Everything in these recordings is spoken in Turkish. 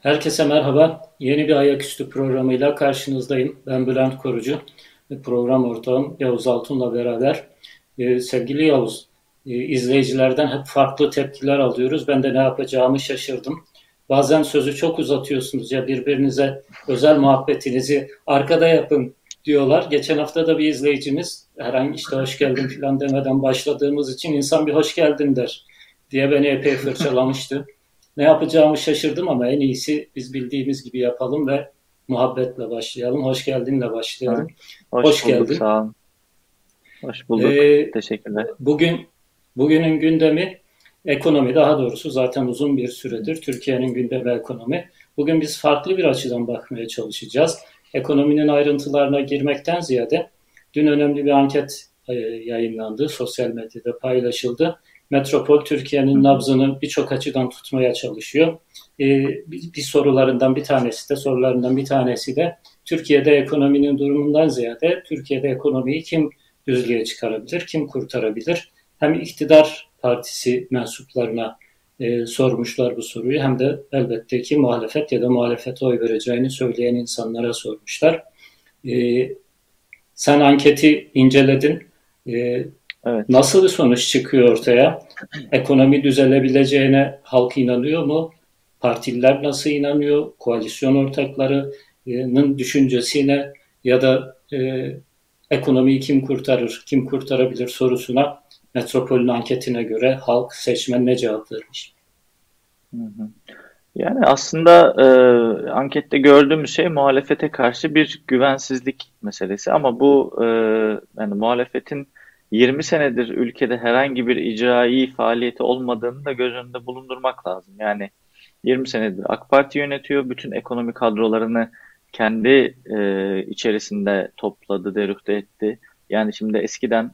Herkese merhaba. Yeni bir ayaküstü programıyla karşınızdayım. Ben Bülent Korucu. Program ortağım Yavuz Altun'la beraber. Ee, sevgili Yavuz, e, izleyicilerden hep farklı tepkiler alıyoruz. Ben de ne yapacağımı şaşırdım. Bazen sözü çok uzatıyorsunuz ya birbirinize özel muhabbetinizi arkada yapın diyorlar. Geçen hafta da bir izleyicimiz herhangi işte hoş geldin falan demeden başladığımız için insan bir hoş geldin der diye beni epey fırçalamıştı. Ne yapacağımı şaşırdım ama en iyisi biz bildiğimiz gibi yapalım ve muhabbetle başlayalım. Hoş geldinle başlayalım. Hoş, hoş bulduk, geldin. Sağ olun. Hoş bulduk. Ee, Teşekkürler. Bugün bugünün gündemi ekonomi daha doğrusu zaten uzun bir süredir Türkiye'nin gündemi ekonomi. Bugün biz farklı bir açıdan bakmaya çalışacağız. Ekonominin ayrıntılarına girmekten ziyade dün önemli bir anket e, yayınlandı, sosyal medyada paylaşıldı. Metropol Türkiye'nin nabzını birçok açıdan tutmaya çalışıyor. Ee, bir, bir sorularından bir tanesi de sorularından bir tanesi de Türkiye'de ekonominin durumundan ziyade Türkiye'de ekonomiyi kim düzlüğe çıkarabilir, kim kurtarabilir? Hem iktidar partisi mensuplarına e, sormuşlar bu soruyu hem de elbette ki muhalefet ya da muhalefete oy vereceğini söyleyen insanlara sormuşlar. E, sen anketi inceledin. E, Evet. Nasıl bir sonuç çıkıyor ortaya? Ekonomi düzelebileceğine halk inanıyor mu? Partililer nasıl inanıyor? Koalisyon ortaklarının düşüncesine ya da e, ekonomiyi kim kurtarır, kim kurtarabilir sorusuna Metropol'ün anketine göre halk seçmen ne cevap vermiş? Yani aslında e, ankette gördüğümüz şey muhalefete karşı bir güvensizlik meselesi ama bu e, yani muhalefetin 20 senedir ülkede herhangi bir icraî faaliyeti olmadığını da göz önünde bulundurmak lazım. Yani 20 senedir AK Parti yönetiyor. Bütün ekonomi kadrolarını kendi e, içerisinde topladı, derüfte etti. Yani şimdi eskiden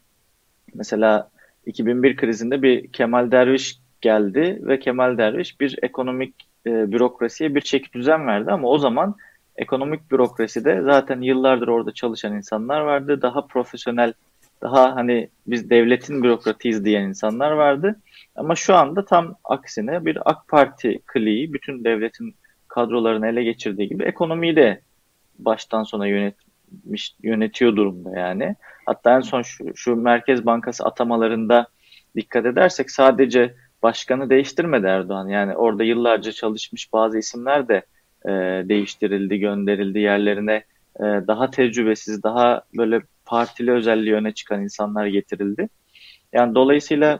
mesela 2001 krizinde bir Kemal Derviş geldi ve Kemal Derviş bir ekonomik e, bürokrasiye bir çeki düzen verdi ama o zaman ekonomik bürokraside zaten yıllardır orada çalışan insanlar vardı. Daha profesyonel daha hani biz devletin bürokratiyiz diyen insanlar vardı. Ama şu anda tam aksine bir AK Parti kliği bütün devletin kadrolarını ele geçirdiği gibi ekonomiyi de baştan sona yönetmiş, yönetiyor durumda yani. Hatta en son şu, şu Merkez Bankası atamalarında dikkat edersek sadece başkanı değiştirmedi Erdoğan. Yani orada yıllarca çalışmış bazı isimler de e, değiştirildi, gönderildi yerlerine e, daha tecrübesiz, daha böyle partili özelliği öne çıkan insanlar getirildi. Yani dolayısıyla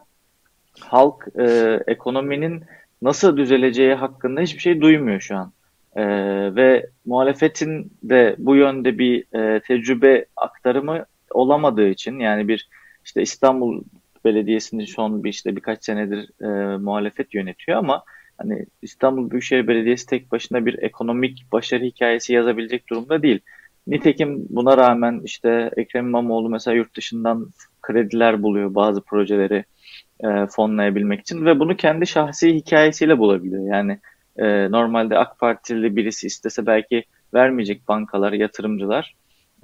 halk e, ekonominin nasıl düzeleceği hakkında hiçbir şey duymuyor şu an. E, ve muhalefetin de bu yönde bir e, tecrübe aktarımı olamadığı için yani bir işte İstanbul Belediyesi'nin son bir işte birkaç senedir e, muhalefet yönetiyor ama hani İstanbul Büyükşehir Belediyesi tek başına bir ekonomik başarı hikayesi yazabilecek durumda değil. Nitekim buna rağmen işte Ekrem İmamoğlu mesela yurt dışından krediler buluyor bazı projeleri e, fonlayabilmek için ve bunu kendi şahsi hikayesiyle bulabiliyor. Yani e, normalde AK Partili birisi istese belki vermeyecek bankalar, yatırımcılar.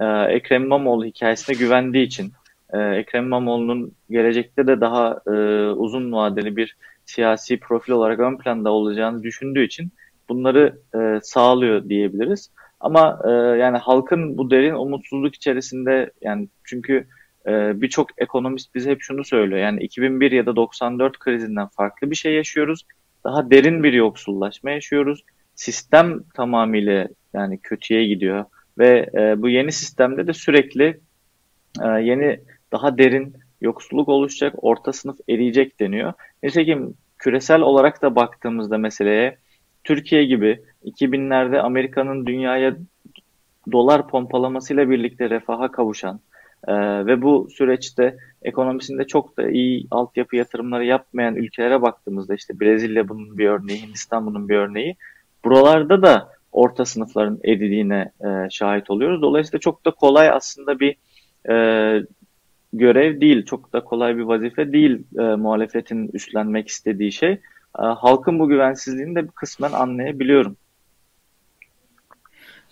E, Ekrem İmamoğlu hikayesine güvendiği için e, Ekrem İmamoğlu'nun gelecekte de daha e, uzun vadeli bir siyasi profil olarak ön planda olacağını düşündüğü için bunları e, sağlıyor diyebiliriz. Ama e, yani halkın bu derin umutsuzluk içerisinde yani çünkü e, birçok ekonomist bize hep şunu söylüyor. Yani 2001 ya da 94 krizinden farklı bir şey yaşıyoruz. Daha derin bir yoksullaşma yaşıyoruz. Sistem tamamıyla yani kötüye gidiyor ve e, bu yeni sistemde de sürekli e, yeni daha derin yoksulluk oluşacak, orta sınıf eriyecek deniyor. Nitekim küresel olarak da baktığımızda meseleye Türkiye gibi 2000'lerde Amerika'nın dünyaya dolar pompalamasıyla birlikte refaha kavuşan e, ve bu süreçte ekonomisinde çok da iyi altyapı yatırımları yapmayan ülkelere baktığımızda işte Brezilya bunun bir örneği, Hindistan bunun bir örneği. Buralarda da orta sınıfların eridiğine e, şahit oluyoruz. Dolayısıyla çok da kolay aslında bir e, görev değil, çok da kolay bir vazife değil e, muhalefetin üstlenmek istediği şey. E, halkın bu güvensizliğini de kısmen anlayabiliyorum.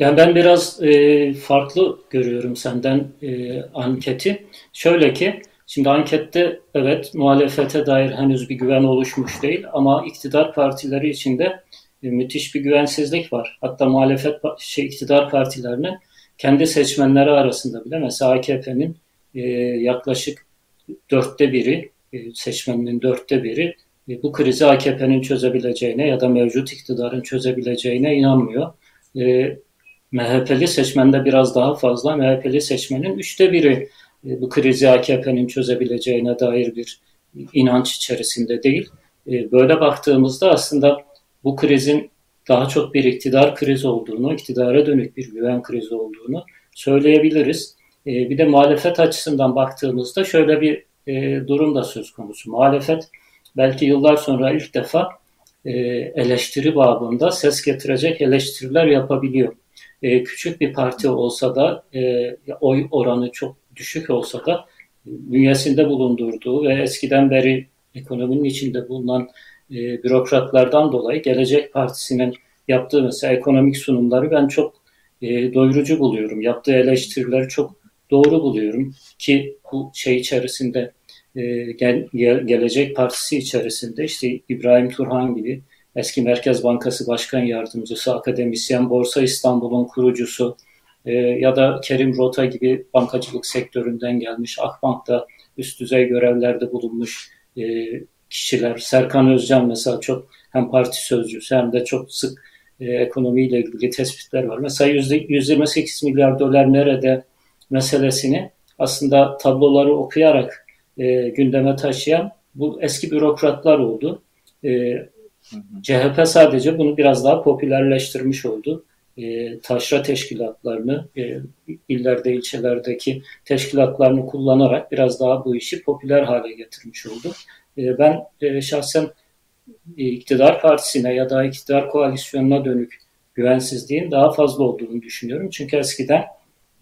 Yani ben biraz e, farklı görüyorum senden e, anketi. Şöyle ki, şimdi ankette evet muhalefete dair henüz bir güven oluşmuş değil ama iktidar partileri içinde e, müthiş bir güvensizlik var. Hatta muhalefet şey, iktidar partilerinin kendi seçmenleri arasında bile mesela AKP'nin e, yaklaşık dörtte biri, e, seçmeninin dörtte biri e, bu krizi AKP'nin çözebileceğine ya da mevcut iktidarın çözebileceğine inanmıyor. E, MHP'li seçmende biraz daha fazla. MHP'li seçmenin üçte biri e, bu krizi AKP'nin çözebileceğine dair bir inanç içerisinde değil. E, böyle baktığımızda aslında bu krizin daha çok bir iktidar krizi olduğunu, iktidara dönük bir güven krizi olduğunu söyleyebiliriz. E, bir de muhalefet açısından baktığımızda şöyle bir durum da söz konusu. Muhalefet belki yıllar sonra ilk defa eleştiri babında ses getirecek eleştiriler yapabiliyor. Küçük bir parti olsa da oy oranı çok düşük olsa da bünyesinde bulundurduğu ve eskiden beri ekonominin içinde bulunan e, bürokratlardan dolayı Gelecek Partisi'nin yaptığı mesela ekonomik sunumları ben çok e, doyurucu buluyorum. Yaptığı eleştirileri çok doğru buluyorum ki bu şey içerisinde e, gel, Gelecek Partisi içerisinde işte İbrahim Turhan gibi eski Merkez Bankası Başkan Yardımcısı, akademisyen, Borsa İstanbul'un kurucusu, e, ya da Kerim Rota gibi bankacılık sektöründen gelmiş, Akbank'ta üst düzey görevlerde bulunmuş e, kişiler. Serkan Özcan mesela çok hem parti sözcüsü hem de çok sık e, ekonomiyle ilgili tespitler var. Mesela yüzde, 128 milyar dolar nerede meselesini aslında tabloları okuyarak e, gündeme taşıyan bu eski bürokratlar oldu. E, CHP sadece bunu biraz daha popülerleştirmiş oldu e, taşra teşkilatlarını, e, illerde, ilçelerdeki teşkilatlarını kullanarak biraz daha bu işi popüler hale getirmiş oldu. E, ben e, şahsen e, iktidar partisine ya da iktidar koalisyonuna dönük güvensizliğin daha fazla olduğunu düşünüyorum. Çünkü eskiden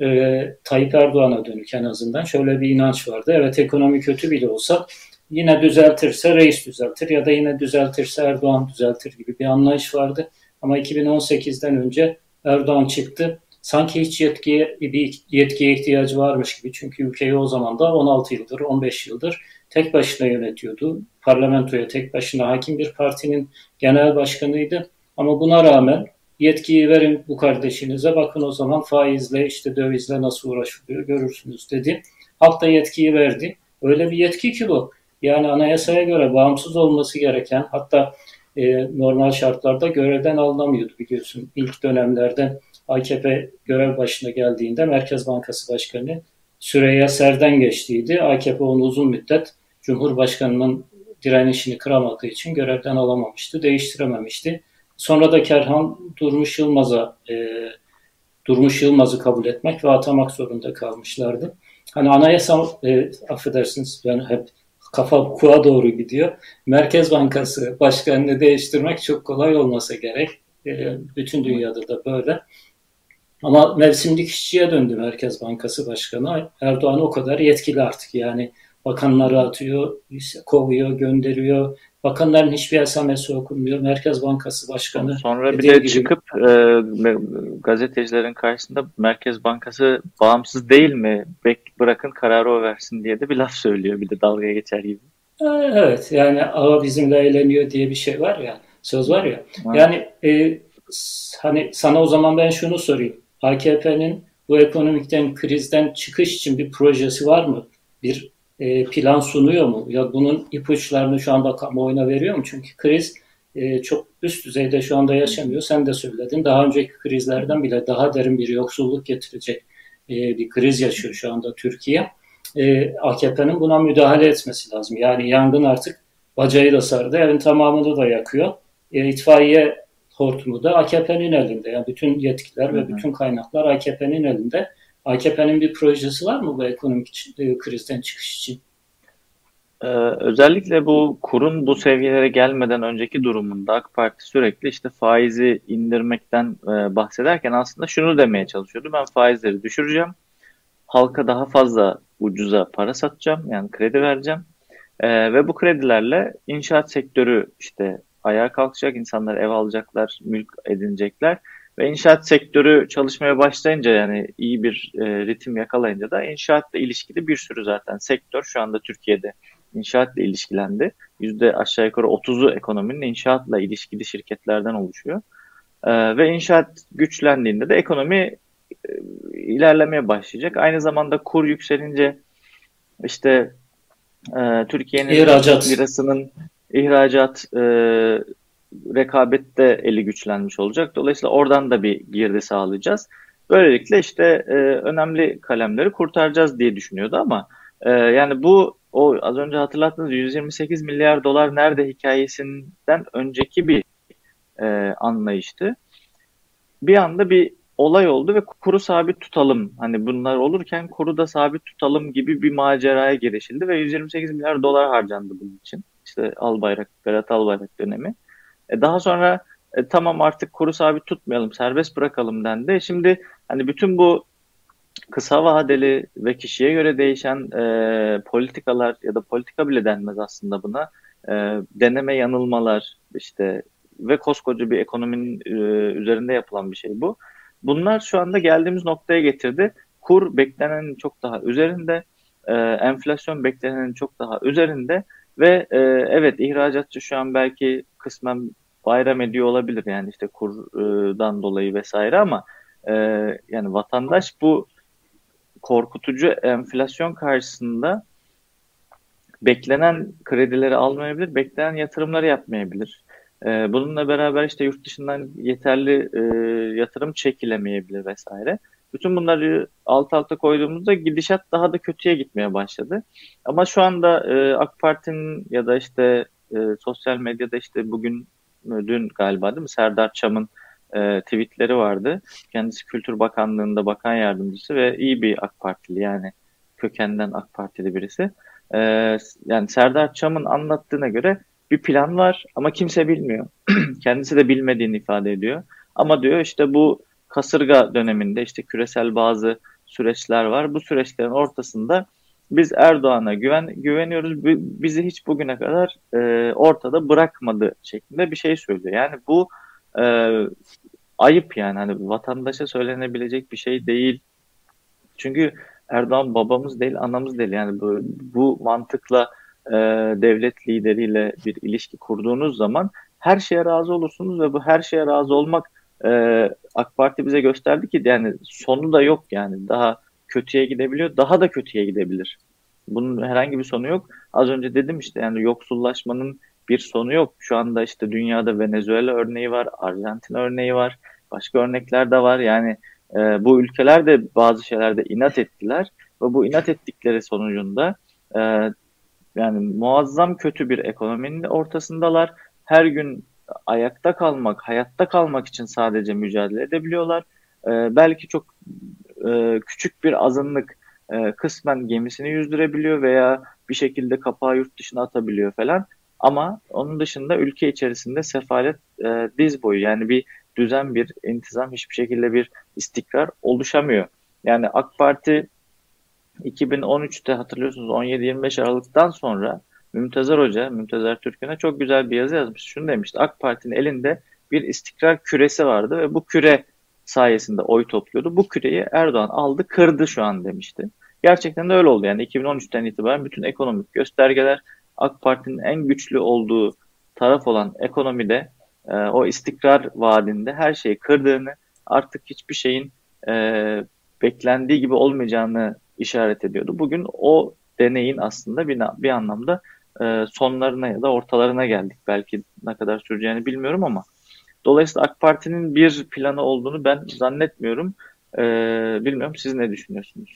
e, Tayyip Erdoğan'a dönük en azından şöyle bir inanç vardı. Evet ekonomi kötü bile olsa yine düzeltirse reis düzeltir ya da yine düzeltirse Erdoğan düzeltir gibi bir anlayış vardı. Ama 2018'den önce Erdoğan çıktı. Sanki hiç yetkiye bir yetkiye ihtiyacı varmış gibi. Çünkü ülkeyi o zaman da 16 yıldır, 15 yıldır tek başına yönetiyordu. Parlamentoya tek başına hakim bir partinin genel başkanıydı. Ama buna rağmen yetkiyi verin bu kardeşinize bakın o zaman faizle işte dövizle nasıl uğraşılıyor görürsünüz dedi. Halk da yetkiyi verdi. Öyle bir yetki ki bu. Yani anayasaya göre bağımsız olması gereken hatta e, normal şartlarda görevden alınamıyordu biliyorsun. İlk dönemlerde AKP görev başına geldiğinde Merkez Bankası Başkanı Süreyya Ser'den geçtiydi. AKP onu uzun müddet Cumhurbaşkanı'nın direnişini kıramadığı için görevden alamamıştı, değiştirememişti. Sonra da Kerhan Durmuş Yılmaz'a e, Durmuş Yılmaz'ı kabul etmek ve atamak zorunda kalmışlardı. Hani anayasa, e, affedersiniz ben hep kafa hukuka doğru gidiyor. Merkez Bankası başkanını değiştirmek çok kolay olmasa gerek. E, bütün dünyada da böyle. Ama mevsimlik işçiye döndü Merkez Bankası Başkanı. Erdoğan o kadar yetkili artık yani bakanları atıyor, kovuyor, gönderiyor. Bakanların hiçbir esamesi okunmuyor. Merkez Bankası Başkanı. Sonra bir de gibi... çıkıp e, gazetecilerin karşısında Merkez Bankası bağımsız değil mi? Bek, bırakın kararı o versin diye de bir laf söylüyor. Bir de dalga geçer gibi. Evet yani ama bizimle eğleniyor diye bir şey var ya. Söz var ya. Ha. Yani e, hani sana o zaman ben şunu sorayım. AKP'nin bu ekonomikten krizden çıkış için bir projesi var mı? Bir e, plan sunuyor mu? Ya bunun ipuçlarını şu anda kamuoyuna veriyor mu? Çünkü kriz e, çok üst düzeyde şu anda yaşamıyor. Sen de söyledin. Daha önceki krizlerden bile daha derin bir yoksulluk getirecek e, bir kriz yaşıyor şu anda Türkiye. E, AKP'nin buna müdahale etmesi lazım. Yani yangın artık bacayı da sardı, evin tamamını da yakıyor. E, itfaiye hortumu da AKP'nin elinde. Yani bütün yetkiler ve bütün kaynaklar AKP'nin elinde. AKP'nin bir projesi var mı bu ekonomik e, krizden çıkış için? Ee, özellikle bu kurun bu seviyelere gelmeden önceki durumunda AK Parti sürekli işte faizi indirmekten e, bahsederken aslında şunu demeye çalışıyordu. Ben faizleri düşüreceğim. Halka daha fazla ucuza para satacağım. Yani kredi vereceğim. E, ve bu kredilerle inşaat sektörü işte ayağa kalkacak. insanlar ev alacaklar, mülk edinecekler ve inşaat sektörü çalışmaya başlayınca yani iyi bir e, ritim yakalayınca da inşaatla ilişkili bir sürü zaten sektör şu anda Türkiye'de inşaatla ilişkilendi. Yüzde aşağı yukarı 30'u ekonominin inşaatla ilişkili şirketlerden oluşuyor. E, ve inşaat güçlendiğinde de ekonomi e, ilerlemeye başlayacak. Aynı zamanda kur yükselince işte e, Türkiye'nin lirasının ihracat e, rekabette eli güçlenmiş olacak. Dolayısıyla oradan da bir girdi sağlayacağız. Böylelikle işte e, önemli kalemleri kurtaracağız diye düşünüyordu ama e, yani bu o az önce hatırlattığınız 128 milyar dolar nerede hikayesinden önceki bir e, anlayıştı. Bir anda bir olay oldu ve kuru sabit tutalım. Hani bunlar olurken kuru da sabit tutalım gibi bir maceraya girişildi ve 128 milyar dolar harcandı bunun için. İşte Albayrak, Berat Albayrak dönemi. E daha sonra e, tamam artık kuru sabit tutmayalım, serbest bırakalım dendi. Şimdi hani bütün bu kısa vadeli ve kişiye göre değişen e, politikalar ya da politika bile denmez aslında buna. E, deneme yanılmalar işte ve koskoca bir ekonominin e, üzerinde yapılan bir şey bu. Bunlar şu anda geldiğimiz noktaya getirdi. Kur beklenenin çok daha üzerinde, e, enflasyon beklenenin çok daha üzerinde ve e, evet ihracatçı şu an belki kısmen bayram ediyor olabilir yani işte kurdan dolayı vesaire ama e, yani vatandaş bu korkutucu enflasyon karşısında beklenen kredileri almayabilir, beklenen yatırımları yapmayabilir. E, bununla beraber işte yurt dışından yeterli e, yatırım çekilemeyebilir vesaire. Bütün bunları alt alta koyduğumuzda gidişat daha da kötüye gitmeye başladı. Ama şu anda e, AK Parti'nin ya da işte e, sosyal medyada işte bugün dün galiba değil mi Serdar Çam'ın e, tweetleri vardı. Kendisi Kültür Bakanlığı'nda bakan yardımcısı ve iyi bir AK Partili yani kökenden AK Partili birisi. E, yani Serdar Çam'ın anlattığına göre bir plan var ama kimse bilmiyor. Kendisi de bilmediğini ifade ediyor. Ama diyor işte bu kasırga döneminde işte küresel bazı süreçler var. Bu süreçlerin ortasında biz Erdoğan'a güven güveniyoruz. Bizi hiç bugüne kadar e, ortada bırakmadı şeklinde bir şey söylüyor. Yani bu e, ayıp yani hani vatandaşa söylenebilecek bir şey değil. Çünkü Erdoğan babamız değil, anamız değil. Yani bu, bu mantıkla e, devlet lideriyle bir ilişki kurduğunuz zaman her şeye razı olursunuz ve bu her şeye razı olmak e, AK Parti bize gösterdi ki yani sonu da yok yani daha kötüye gidebiliyor, daha da kötüye gidebilir. Bunun herhangi bir sonu yok. Az önce dedim işte yani yoksullaşmanın bir sonu yok. Şu anda işte dünyada Venezuela örneği var, Arjantin örneği var, başka örnekler de var. Yani e, bu ülkeler de bazı şeylerde inat ettiler ve bu inat ettikleri sonucunda e, yani muazzam kötü bir ekonominin ortasındalar. Her gün ayakta kalmak, hayatta kalmak için sadece mücadele edebiliyorlar. E, belki çok e, küçük bir azınlık e, kısmen gemisini yüzdürebiliyor veya bir şekilde kapağı yurt dışına atabiliyor falan. Ama onun dışında ülke içerisinde sefalet e, diz boyu yani bir düzen, bir intizam, hiçbir şekilde bir istikrar oluşamıyor. Yani AK Parti 2013'te hatırlıyorsunuz 17-25 Aralık'tan sonra Mümtezer Hoca, Mümtezer Türk'üne çok güzel bir yazı yazmış. Şunu demişti. AK Parti'nin elinde bir istikrar küresi vardı ve bu küre sayesinde oy topluyordu. Bu küreyi Erdoğan aldı, kırdı şu an demişti. Gerçekten de öyle oldu. Yani 2013'ten itibaren bütün ekonomik göstergeler AK Parti'nin en güçlü olduğu taraf olan ekonomide e, o istikrar vaadinde her şeyi kırdığını artık hiçbir şeyin e, beklendiği gibi olmayacağını işaret ediyordu. Bugün o deneyin aslında bir, bir anlamda e, sonlarına ya da ortalarına geldik. Belki ne kadar süreceğini bilmiyorum ama dolayısıyla AK Parti'nin bir planı olduğunu ben zannetmiyorum. E, bilmiyorum siz ne düşünüyorsunuz?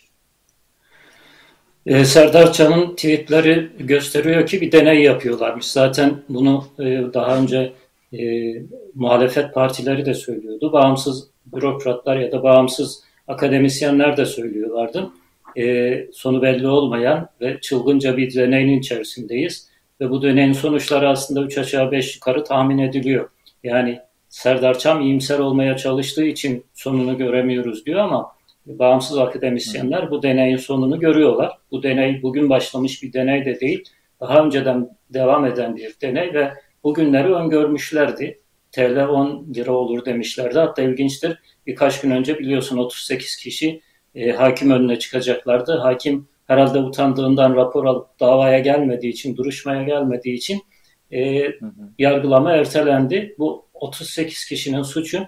E, Serdar Çam'ın tweetleri gösteriyor ki bir deney yapıyorlarmış. Zaten bunu e, daha önce e, muhalefet partileri de söylüyordu. Bağımsız bürokratlar ya da bağımsız akademisyenler de söylüyorlardı. E, sonu belli olmayan ve çılgınca bir deneyin içerisindeyiz. Ve bu deneyin sonuçları aslında 3 aşağı 5 yukarı tahmin ediliyor. Yani Serdar Çam iyimser olmaya çalıştığı için sonunu göremiyoruz diyor ama bağımsız akademisyenler bu deneyin sonunu görüyorlar. Bu deney bugün başlamış bir deney de değil. Daha önceden devam eden bir deney ve bugünleri öngörmüşlerdi. TL 10 lira olur demişlerdi. Hatta ilginçtir birkaç gün önce biliyorsun 38 kişi e, hakim önüne çıkacaklardı. Hakim herhalde utandığından rapor alıp davaya gelmediği için, duruşmaya gelmediği için e, hı hı. yargılama ertelendi. Bu 38 kişinin suçu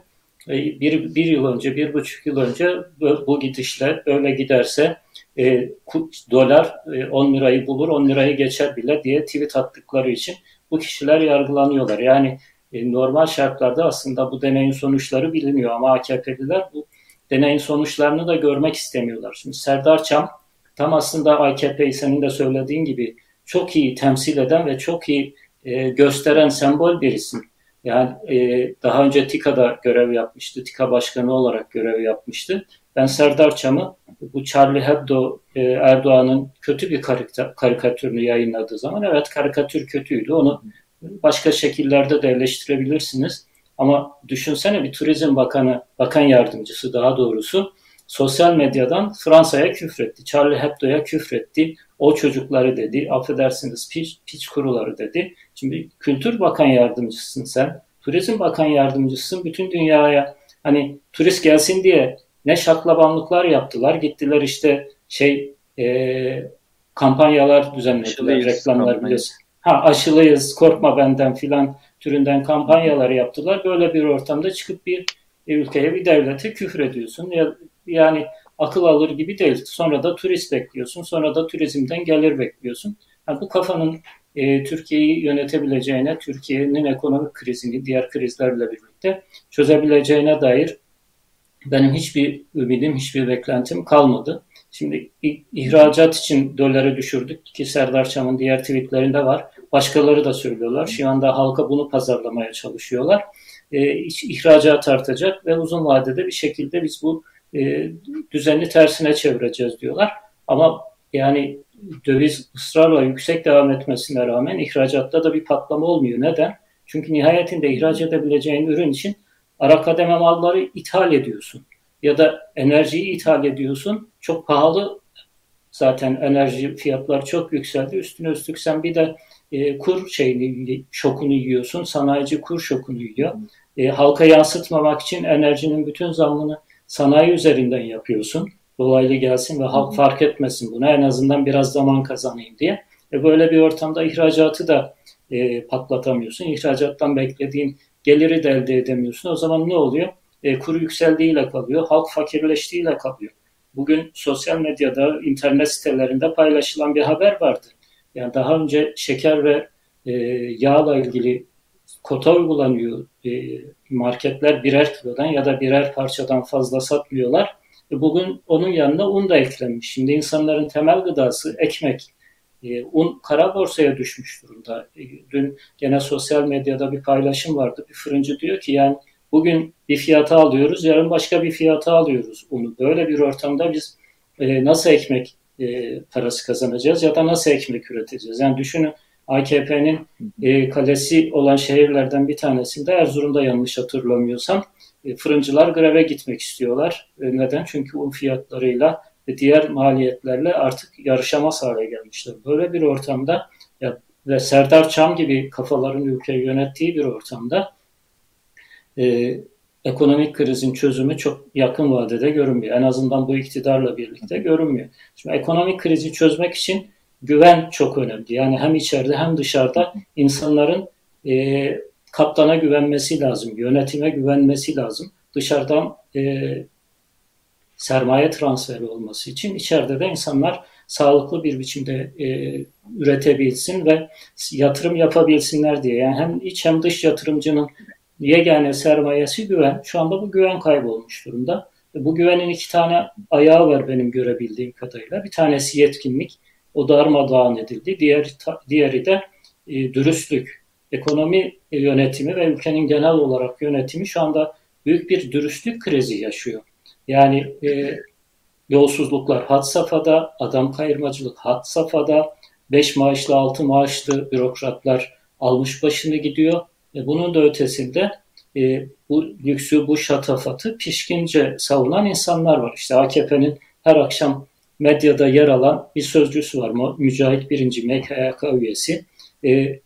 e, bir, bir yıl önce, bir buçuk yıl önce bu, bu gidişle böyle giderse e, dolar e, 10 lirayı bulur, 10 lirayı geçer bile diye tweet attıkları için bu kişiler yargılanıyorlar. Yani e, normal şartlarda aslında bu deneyin sonuçları biliniyor ama AKP'liler bu deneyin sonuçlarını da görmek istemiyorlar. Şimdi Serdar Çam tam aslında AKP'yi senin de söylediğin gibi çok iyi temsil eden ve çok iyi e, gösteren sembol bir isim. Yani e, daha önce TİKA'da görev yapmıştı. TİKA başkanı olarak görev yapmıştı. Ben Serdar Çam'ı bu Charlie Hebdo e, Erdoğan'ın kötü bir karikatürünü yayınladığı zaman evet karikatür kötüydü. Onu başka şekillerde de eleştirebilirsiniz. Ama düşünsene bir turizm bakanı, bakan yardımcısı daha doğrusu sosyal medyadan Fransa'ya küfretti. Charlie Hebdo'ya küfretti. O çocukları dedi. Affedersiniz piç, piç kuruları dedi. Şimdi Kültür Bakan Yardımcısın sen. Turizm Bakan Yardımcısın. Bütün dünyaya hani turist gelsin diye ne şaklabanlıklar yaptılar. Gittiler işte şey e, kampanyalar düzenlediler. Reklamlar biliyorsun. Ha aşılıyız, korkma benden filan türünden kampanyalar yaptılar. Böyle bir ortamda çıkıp bir ülkeye, bir devlete küfür ediyorsun. Yani akıl alır gibi değil. Sonra da turist bekliyorsun. Sonra da turizmden gelir bekliyorsun. Yani bu kafanın e, Türkiye'yi yönetebileceğine, Türkiye'nin ekonomik krizini diğer krizlerle birlikte çözebileceğine dair benim hiçbir ümidim, hiçbir beklentim kalmadı. Şimdi ihracat için doları düşürdük ki Serdar Çam'ın diğer tweetlerinde var. Başkaları da söylüyorlar. Şu anda halka bunu pazarlamaya çalışıyorlar. E, ihracat artacak ve uzun vadede bir şekilde biz bu e, düzenli tersine çevireceğiz diyorlar. Ama yani döviz ısrarla yüksek devam etmesine rağmen ihracatta da bir patlama olmuyor. Neden? Çünkü nihayetinde ihraç edebileceğin ürün için ara kademe malları ithal ediyorsun. Ya da enerjiyi ithal ediyorsun. Çok pahalı zaten enerji fiyatlar çok yükseldi. Üstüne üstlük sen bir de e, kur şeyini şokunu yiyorsun. Sanayici kur şokunu yiyor. E, halka yansıtmamak için enerjinin bütün zammını sanayi üzerinden yapıyorsun. Dolaylı gelsin ve halk fark etmesin buna. En azından biraz zaman kazanayım diye. E, böyle bir ortamda ihracatı da e, patlatamıyorsun. İhracattan beklediğin geliri de elde edemiyorsun. O zaman ne oluyor? E, kuru yükseldiğiyle kalıyor. Halk fakirleştiğiyle kalıyor. Bugün sosyal medyada, internet sitelerinde paylaşılan bir haber vardı. Yani daha önce şeker ve e, yağla ilgili kota uygulanıyor. E, marketler birer kilodan ya da birer parçadan fazla satmıyorlar. E, bugün onun yanında un da eklenmiş. Şimdi insanların temel gıdası ekmek. E, un kara borsaya düşmüş durumda. E, dün gene sosyal medyada bir paylaşım vardı. Bir fırıncı diyor ki yani bugün bir fiyata alıyoruz, yarın başka bir fiyata alıyoruz unu. Böyle bir ortamda biz e, nasıl ekmek e, parası kazanacağız ya da nasıl ekmek üreteceğiz? Yani düşünün AKP'nin e, kalesi olan şehirlerden bir tanesinde Erzurum'da yanlış hatırlamıyorsam e, fırıncılar greve gitmek istiyorlar. E, neden? Çünkü un fiyatlarıyla ve diğer maliyetlerle artık yarışamaz hale gelmişler. Böyle bir ortamda ya, ve Serdar Çam gibi kafaların ülkeyi yönettiği bir ortamda e, ekonomik krizin çözümü çok yakın vadede görünmüyor. En azından bu iktidarla birlikte görünmüyor. Şimdi ekonomik krizi çözmek için güven çok önemli. Yani hem içeride hem dışarıda insanların e, kaptana güvenmesi lazım, yönetime güvenmesi lazım. Dışarıdan e, sermaye transferi olması için içeride de insanlar sağlıklı bir biçimde e, üretebilsin ve yatırım yapabilsinler diye. Yani hem iç hem dış yatırımcının yegane sermayesi güven. Şu anda bu güven kaybolmuş durumda. Bu güvenin iki tane ayağı var benim görebildiğim kadarıyla. Bir tanesi yetkinlik. O darmadağın edildi. Diğer, diğeri de e, dürüstlük. Ekonomi yönetimi ve ülkenin genel olarak yönetimi şu anda büyük bir dürüstlük krizi yaşıyor. Yani e, yolsuzluklar had safhada, adam kayırmacılık had safhada, beş maaşlı altı maaşlı bürokratlar almış başını gidiyor. E, bunun da ötesinde e, bu lüksü, bu şatafatı pişkince savunan insanlar var. İşte AKP'nin her akşam medyada yer alan bir sözcüsü var. Mücahit Birinci MKYK üyesi. E,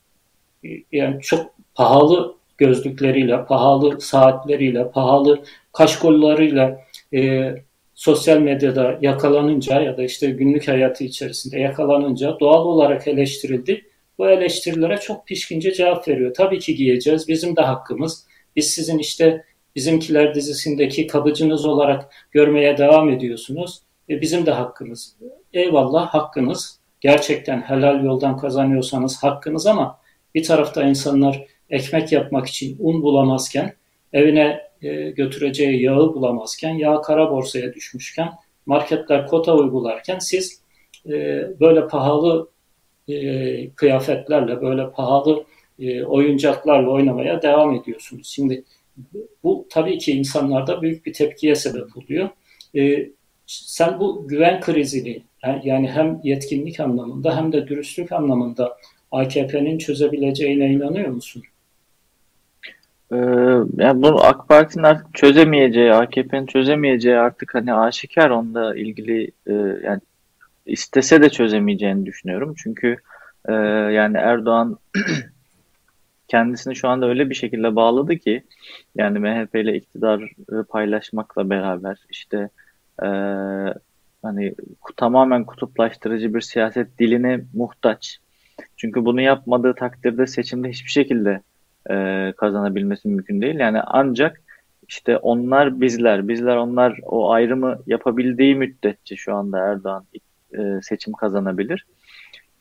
yani çok pahalı gözlükleriyle, pahalı saatleriyle, pahalı kaşkollarıyla e, sosyal medyada yakalanınca ya da işte günlük hayatı içerisinde yakalanınca doğal olarak eleştirildi. Bu eleştirilere çok pişkince cevap veriyor. Tabii ki giyeceğiz. Bizim de hakkımız. Biz sizin işte bizimkiler dizisindeki kabıcınız olarak görmeye devam ediyorsunuz. E, bizim de hakkımız. Eyvallah hakkınız. Gerçekten helal yoldan kazanıyorsanız hakkınız ama bir tarafta insanlar ekmek yapmak için un bulamazken, evine e, götüreceği yağı bulamazken, yağ kara borsaya düşmüşken, marketler kota uygularken siz e, böyle pahalı e, kıyafetlerle, böyle pahalı e, oyuncaklarla oynamaya devam ediyorsunuz. Şimdi bu tabii ki insanlarda büyük bir tepkiye sebep oluyor. E, sen bu güven krizini yani hem yetkinlik anlamında hem de dürüstlük anlamında AKP'nin çözebileceğine inanıyor musun? Ee, yani bunu AK Parti'nin artık çözemeyeceği, AKP'nin çözemeyeceği artık hani aşikar onunla ilgili e, yani istese de çözemeyeceğini düşünüyorum. Çünkü e, yani Erdoğan kendisini şu anda öyle bir şekilde bağladı ki yani MHP ile iktidarı paylaşmakla beraber işte e, hani tamamen kutuplaştırıcı bir siyaset diline muhtaç. Çünkü bunu yapmadığı takdirde seçimde hiçbir şekilde e, kazanabilmesi mümkün değil. Yani ancak işte onlar bizler, bizler onlar o ayrımı yapabildiği müddetçe şu anda Erdoğan e, seçim kazanabilir.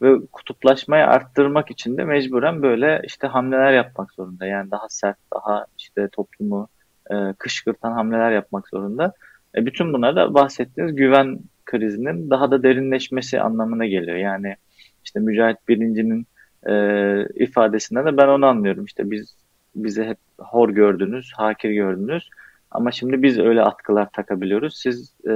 Ve kutuplaşmayı arttırmak için de mecburen böyle işte hamleler yapmak zorunda. Yani daha sert, daha işte toplumu e, kışkırtan hamleler yapmak zorunda. E, bütün bunlar da bahsettiğiniz güven krizinin daha da derinleşmesi anlamına geliyor. Yani işte Mücahit Birinci'nin e, ifadesinden de ben onu anlıyorum. İşte biz bize hep hor gördünüz, hakir gördünüz. Ama şimdi biz öyle atkılar takabiliyoruz. Siz e,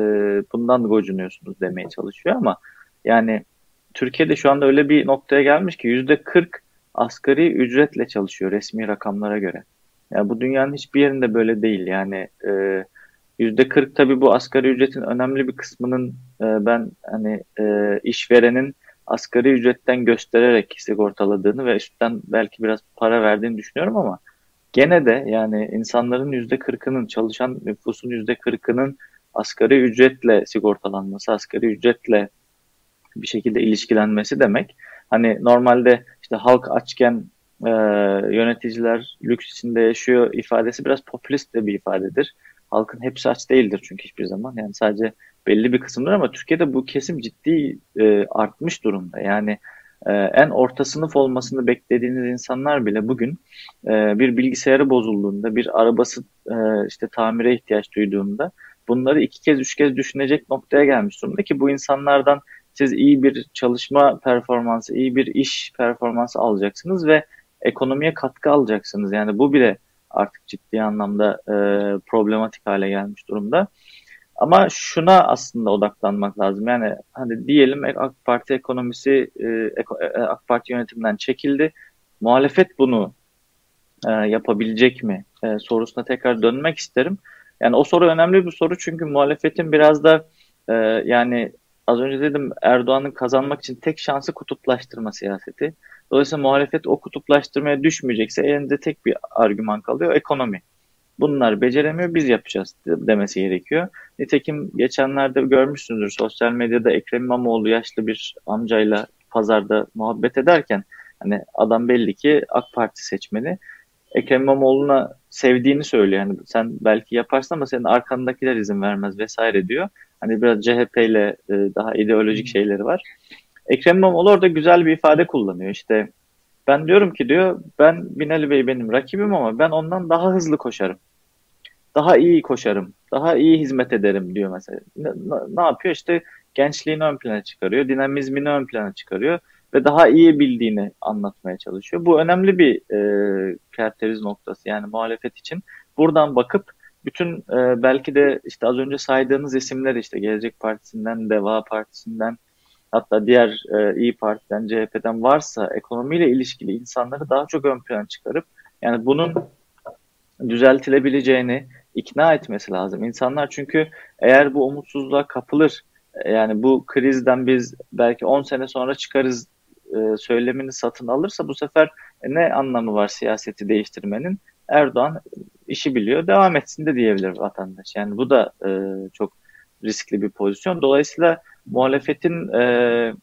bundan gocunuyorsunuz demeye çalışıyor ama yani Türkiye'de şu anda öyle bir noktaya gelmiş ki yüzde 40 asgari ücretle çalışıyor resmi rakamlara göre. Yani bu dünyanın hiçbir yerinde böyle değil. Yani e, yüzde 40 tabii bu asgari ücretin önemli bir kısmının e, ben hani e, işverenin asgari ücretten göstererek sigortaladığını ve üstten belki biraz para verdiğini düşünüyorum ama gene de yani insanların yüzde kırkının çalışan nüfusun yüzde kırkının asgari ücretle sigortalanması, asgari ücretle bir şekilde ilişkilenmesi demek. Hani normalde işte halk açken e, yöneticiler lüks içinde yaşıyor ifadesi biraz popülist de bir ifadedir. Halkın hepsi aç değildir çünkü hiçbir zaman. Yani sadece belli bir kısımdır ama Türkiye'de bu kesim ciddi e, artmış durumda. Yani e, en orta sınıf olmasını beklediğiniz insanlar bile bugün e, bir bilgisayarı bozulduğunda, bir arabası e, işte tamire ihtiyaç duyduğunda bunları iki kez üç kez düşünecek noktaya gelmiş durumda ki bu insanlardan siz iyi bir çalışma performansı, iyi bir iş performansı alacaksınız ve ekonomiye katkı alacaksınız. Yani bu bile artık ciddi anlamda e, problematik hale gelmiş durumda. Ama şuna aslında odaklanmak lazım. Yani hani diyelim AK Parti ekonomisi e, e, AK Parti yönetiminden çekildi. Muhalefet bunu e, yapabilecek mi e, sorusuna tekrar dönmek isterim. Yani o soru önemli bir soru çünkü muhalefetin biraz da e, yani az önce dedim Erdoğan'ın kazanmak için tek şansı kutuplaştırma siyaseti. Dolayısıyla muhalefet o kutuplaştırmaya düşmeyecekse elinde tek bir argüman kalıyor ekonomi. Bunlar beceremiyor biz yapacağız demesi gerekiyor. Nitekim geçenlerde görmüşsünüzdür sosyal medyada Ekrem İmamoğlu yaşlı bir amcayla pazarda muhabbet ederken hani adam belli ki AK Parti seçmeni. Ekrem İmamoğlu'na sevdiğini söylüyor. Yani sen belki yaparsın ama senin arkandakiler izin vermez vesaire diyor. Hani biraz CHP ile e, daha ideolojik şeyleri var. Ekrem İmamoğlu orada güzel bir ifade kullanıyor. İşte ben diyorum ki diyor ben Binali Bey benim rakibim ama ben ondan daha hızlı koşarım daha iyi koşarım, daha iyi hizmet ederim diyor mesela. Ne, ne yapıyor? İşte gençliğini ön plana çıkarıyor, dinamizmini ön plana çıkarıyor ve daha iyi bildiğini anlatmaya çalışıyor. Bu önemli bir e, karakteriz noktası yani muhalefet için. Buradan bakıp bütün e, belki de işte az önce saydığınız isimler işte Gelecek Partisi'nden, Deva Partisi'nden hatta diğer e, İyi Parti'den, CHP'den varsa ekonomiyle ilişkili insanları daha çok ön plana çıkarıp yani bunun düzeltilebileceğini, ikna etmesi lazım. İnsanlar çünkü eğer bu umutsuzluğa kapılır, yani bu krizden biz belki 10 sene sonra çıkarız e, söylemini satın alırsa bu sefer ne anlamı var siyaseti değiştirmenin? Erdoğan işi biliyor, devam etsin de diyebilir vatandaş. Yani bu da e, çok riskli bir pozisyon. Dolayısıyla muhalefetin e,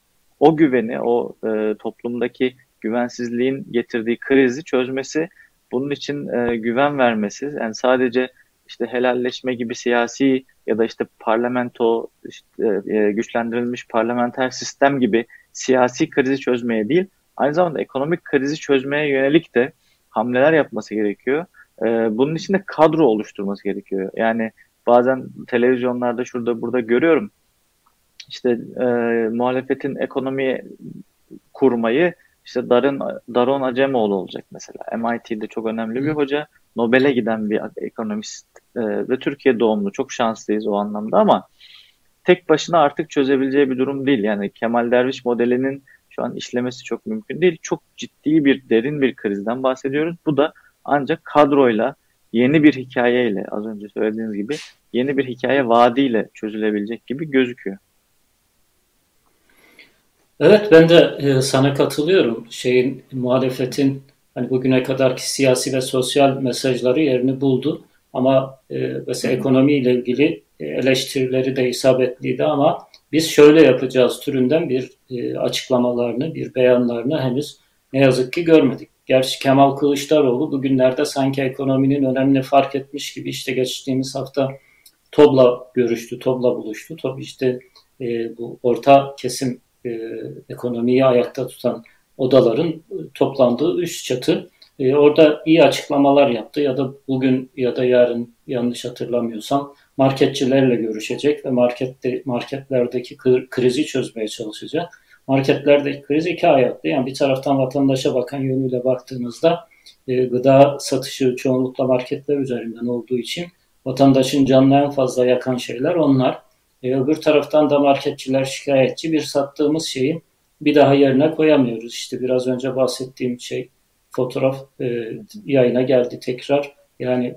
o güveni, o e, toplumdaki güvensizliğin getirdiği krizi çözmesi, bunun için e, güven vermesi, yani sadece işte helalleşme gibi siyasi ya da işte parlamento, işte, e, güçlendirilmiş parlamenter sistem gibi siyasi krizi çözmeye değil, aynı zamanda ekonomik krizi çözmeye yönelik de hamleler yapması gerekiyor. E, bunun için de kadro oluşturması gerekiyor. Yani bazen televizyonlarda şurada burada görüyorum işte e, muhalefetin ekonomi kurmayı işte Darın, Daron Acemoğlu olacak mesela. MIT'de çok önemli bir hoca. Nobel'e giden bir ekonomist e, ve Türkiye doğumlu. Çok şanslıyız o anlamda ama tek başına artık çözebileceği bir durum değil. Yani Kemal Derviş modelinin şu an işlemesi çok mümkün değil. Çok ciddi bir, derin bir krizden bahsediyoruz. Bu da ancak kadroyla, yeni bir hikayeyle, az önce söylediğiniz gibi yeni bir hikaye vaadiyle çözülebilecek gibi gözüküyor. Evet ben de e, sana katılıyorum. Şeyin muhalefetin hani bugüne kadarki siyasi ve sosyal mesajları yerini buldu. Ama e, mesela ekonomiyle ilgili e, eleştirileri de isabetliydi ama biz şöyle yapacağız türünden bir e, açıklamalarını, bir beyanlarını henüz ne yazık ki görmedik. Gerçi Kemal Kılıçdaroğlu bugünlerde sanki ekonominin önemini fark etmiş gibi işte geçtiğimiz hafta TOB'la görüştü, TOB'la buluştu. TOB işte e, bu orta kesim e, ekonomiyi ayakta tutan odaların toplandığı üst çatı. E, orada iyi açıklamalar yaptı ya da bugün ya da yarın yanlış hatırlamıyorsam marketçilerle görüşecek ve markette marketlerdeki krizi çözmeye çalışacak. Marketlerdeki kriz iki ayaklı. Yani bir taraftan vatandaşa bakan yönüyle baktığınızda e, gıda satışı çoğunlukla marketler üzerinden olduğu için vatandaşın canını en fazla yakan şeyler onlar. E, öbür taraftan da marketçiler şikayetçi bir sattığımız şeyi bir daha yerine koyamıyoruz. İşte biraz önce bahsettiğim şey fotoğraf e, yayına geldi tekrar. Yani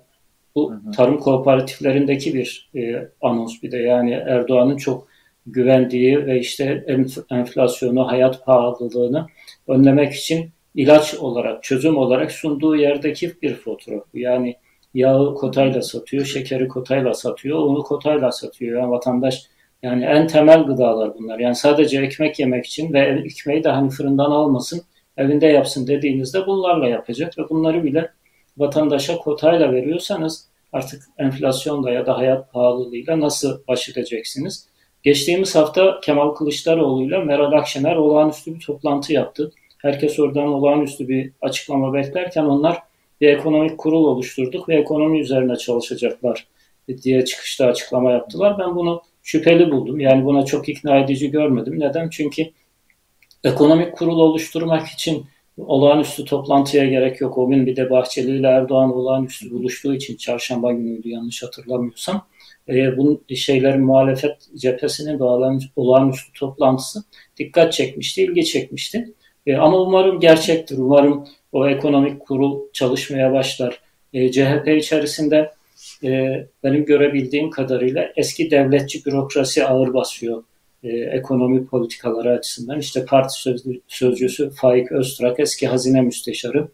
bu tarım kooperatiflerindeki bir e, anons bir de yani Erdoğan'ın çok güvendiği ve işte enflasyonu, hayat pahalılığını önlemek için ilaç olarak, çözüm olarak sunduğu yerdeki bir fotoğraf. Yani yağı kotayla satıyor, şekeri kotayla satıyor, unu kotayla satıyor. Yani vatandaş yani en temel gıdalar bunlar. Yani sadece ekmek yemek için ve ekmeği de hani fırından almasın, evinde yapsın dediğinizde bunlarla yapacak ve bunları bile vatandaşa kotayla veriyorsanız artık enflasyonla ya da hayat pahalılığıyla nasıl baş edeceksiniz? Geçtiğimiz hafta Kemal Kılıçdaroğlu ile Meral Akşener olağanüstü bir toplantı yaptı. Herkes oradan olağanüstü bir açıklama beklerken onlar bir ekonomik kurul oluşturduk ve ekonomi üzerine çalışacaklar diye çıkışta açıklama yaptılar. Ben bunu şüpheli buldum. Yani buna çok ikna edici görmedim. Neden? Çünkü ekonomik kurul oluşturmak için olağanüstü toplantıya gerek yok. O gün bir de Bahçeli ile Erdoğan olağanüstü buluştuğu için çarşamba günüydü yanlış hatırlamıyorsam. E, bunun şeylerin muhalefet cephesinin de olağanüstü toplantısı dikkat çekmişti, ilgi çekmişti. E, ama umarım gerçektir. Umarım o ekonomik kurul çalışmaya başlar. E, CHP içerisinde e, benim görebildiğim kadarıyla eski devletçi bürokrasi ağır basıyor e, ekonomi politikaları açısından. İşte parti sözcü, sözcüsü Faik Öztrak eski hazine müsteşarı,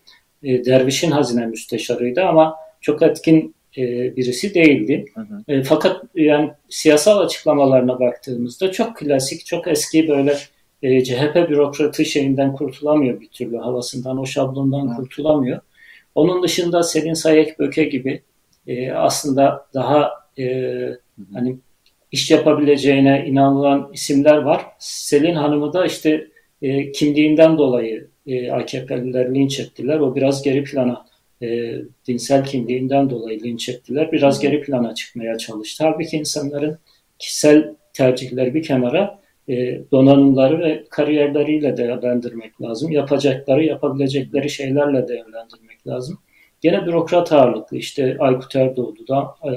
e, Derviş'in hazine müsteşarıydı ama çok etkin e, birisi değildi. Hı hı. E, fakat yani siyasal açıklamalarına baktığımızda çok klasik, çok eski böyle e, CHP bürokratı şeyinden kurtulamıyor bir türlü havasından, o şablondan Hı. kurtulamıyor. Onun dışında Selin Sayek Böke gibi e, aslında daha e, hani iş yapabileceğine inanılan isimler var. Selin Hanım'ı da işte e, kimliğinden dolayı e, AKP'liler linç ettiler. O biraz geri plana e, dinsel kimliğinden dolayı linç ettiler. Biraz geri plana çıkmaya çalıştı. Halbuki insanların kişisel tercihleri bir kenara e, donanımları ve kariyerleriyle değerlendirmek lazım. Yapacakları, yapabilecekleri şeylerle değerlendirmek lazım. Gene bürokrat ağırlıklı işte Aykut Erdoğdu'da, e,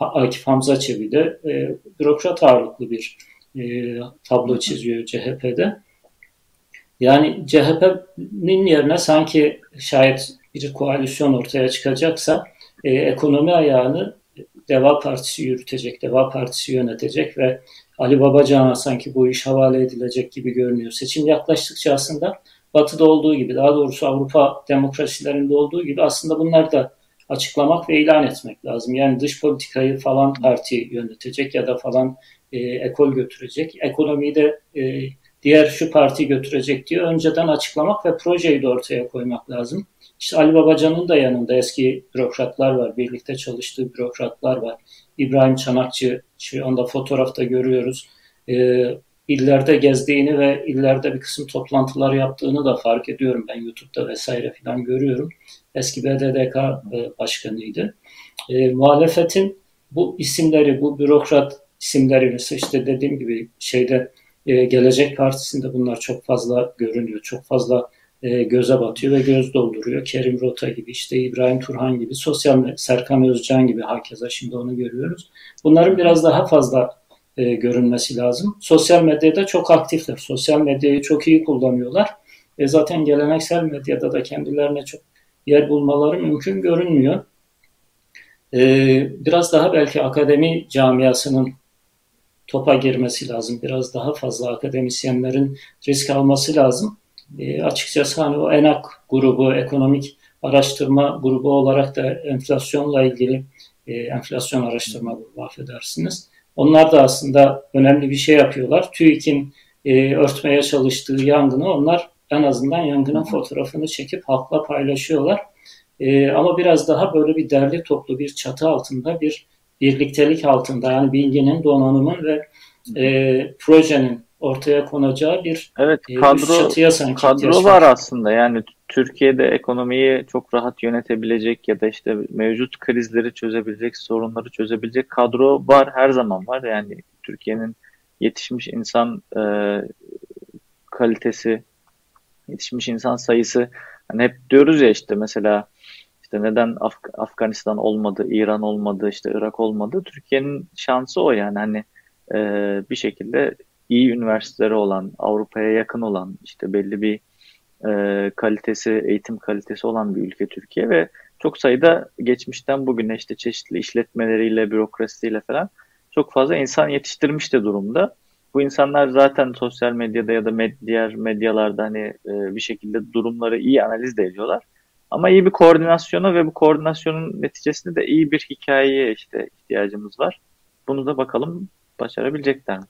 Akif Hamza Çebi'de e, bürokrat ağırlıklı bir e, tablo çiziyor CHP'de. Yani CHP'nin yerine sanki şayet bir koalisyon ortaya çıkacaksa ekonomi ayağını Deva Partisi yürütecek, Deva Partisi yönetecek ve Ali Babacan'a sanki bu iş havale edilecek gibi görünüyor. Seçim yaklaştıkça aslında Batı'da olduğu gibi, daha doğrusu Avrupa demokrasilerinde olduğu gibi aslında bunlar da açıklamak ve ilan etmek lazım. Yani dış politikayı falan parti yönetecek ya da falan e, ekol götürecek. Ekonomiyi de e, diğer şu parti götürecek diye önceden açıklamak ve projeyi de ortaya koymak lazım. İşte Ali Babacan'ın da yanında eski bürokratlar var, birlikte çalıştığı bürokratlar var. İbrahim Çanakçı, şu anda fotoğrafta görüyoruz. E, illerde gezdiğini ve illerde bir kısım toplantılar yaptığını da fark ediyorum. Ben YouTube'da vesaire filan görüyorum. Eski BDDK e, başkanıydı. E, muhalefetin bu isimleri, bu bürokrat isimleri işte dediğim gibi şeyde e, Gelecek Partisi'nde bunlar çok fazla görünüyor. Çok fazla e, göze batıyor ve göz dolduruyor. Kerim Rota gibi işte İbrahim Turhan gibi sosyal Serkan Özcan gibi hakeza şimdi onu görüyoruz. Bunların biraz daha fazla e, görünmesi lazım. Sosyal medyada çok aktifler. Sosyal medyayı çok iyi kullanıyorlar. E, zaten geleneksel medyada da kendilerine çok yer bulmaları mümkün görünmüyor. E, biraz daha belki akademi camiasının topa girmesi lazım. Biraz daha fazla akademisyenlerin risk alması lazım. E, açıkçası hani o ENAK grubu, ekonomik araştırma grubu olarak da enflasyonla ilgili e, enflasyon araştırma grubu affedersiniz. Onlar da aslında önemli bir şey yapıyorlar. TÜİK'in e, örtmeye çalıştığı yangını onlar en azından yangının fotoğrafını çekip halkla paylaşıyorlar. E, ama biraz daha böyle bir derli toplu bir çatı altında bir birliktelik altında yani bilginin, donanımın ve e, projenin ortaya konacağı bir evet, e, kadro, çatıya sanki kadro var aslında. Yani Türkiye'de ekonomiyi çok rahat yönetebilecek ya da işte mevcut krizleri çözebilecek, sorunları çözebilecek kadro var, her zaman var. Yani Türkiye'nin yetişmiş insan e, kalitesi, yetişmiş insan sayısı hani hep diyoruz ya işte mesela işte neden Af- Afganistan olmadı, İran olmadı, işte Irak olmadı. Türkiye'nin şansı o yani hani e, bir şekilde iyi üniversiteleri olan, Avrupa'ya yakın olan, işte belli bir e, kalitesi, eğitim kalitesi olan bir ülke Türkiye ve çok sayıda geçmişten bugüne işte çeşitli işletmeleriyle, bürokrasiyle falan çok fazla insan yetiştirmiş de durumda. Bu insanlar zaten sosyal medyada ya da med diğer medyalarda hani e, bir şekilde durumları iyi analiz de ediyorlar. Ama iyi bir koordinasyona ve bu koordinasyonun neticesinde de iyi bir hikayeye işte ihtiyacımız var. Bunu da bakalım başarabilecekler mi?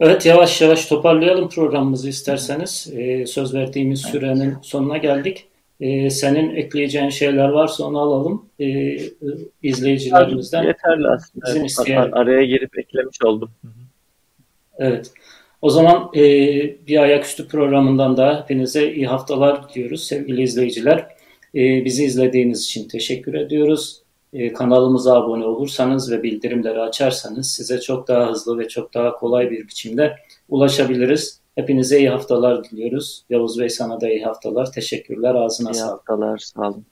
Evet yavaş yavaş toparlayalım programımızı isterseniz. Ee, söz verdiğimiz sürenin sonuna geldik. Ee, senin ekleyeceğin şeyler varsa onu alalım. Ee, izleyicilerimizden. Yeterli aslında. Bizim isteyen... Araya girip eklemiş oldum. Evet. O zaman e, bir ayaküstü programından da hepinize iyi haftalar diyoruz sevgili izleyiciler. E, bizi izlediğiniz için teşekkür ediyoruz. E, kanalımıza abone olursanız ve bildirimleri açarsanız size çok daha hızlı ve çok daha kolay bir biçimde ulaşabiliriz. Hepinize iyi haftalar diliyoruz. Yavuz Bey sana da iyi haftalar. Teşekkürler. Ağzına iyi sağlık. haftalar. Sağ olun.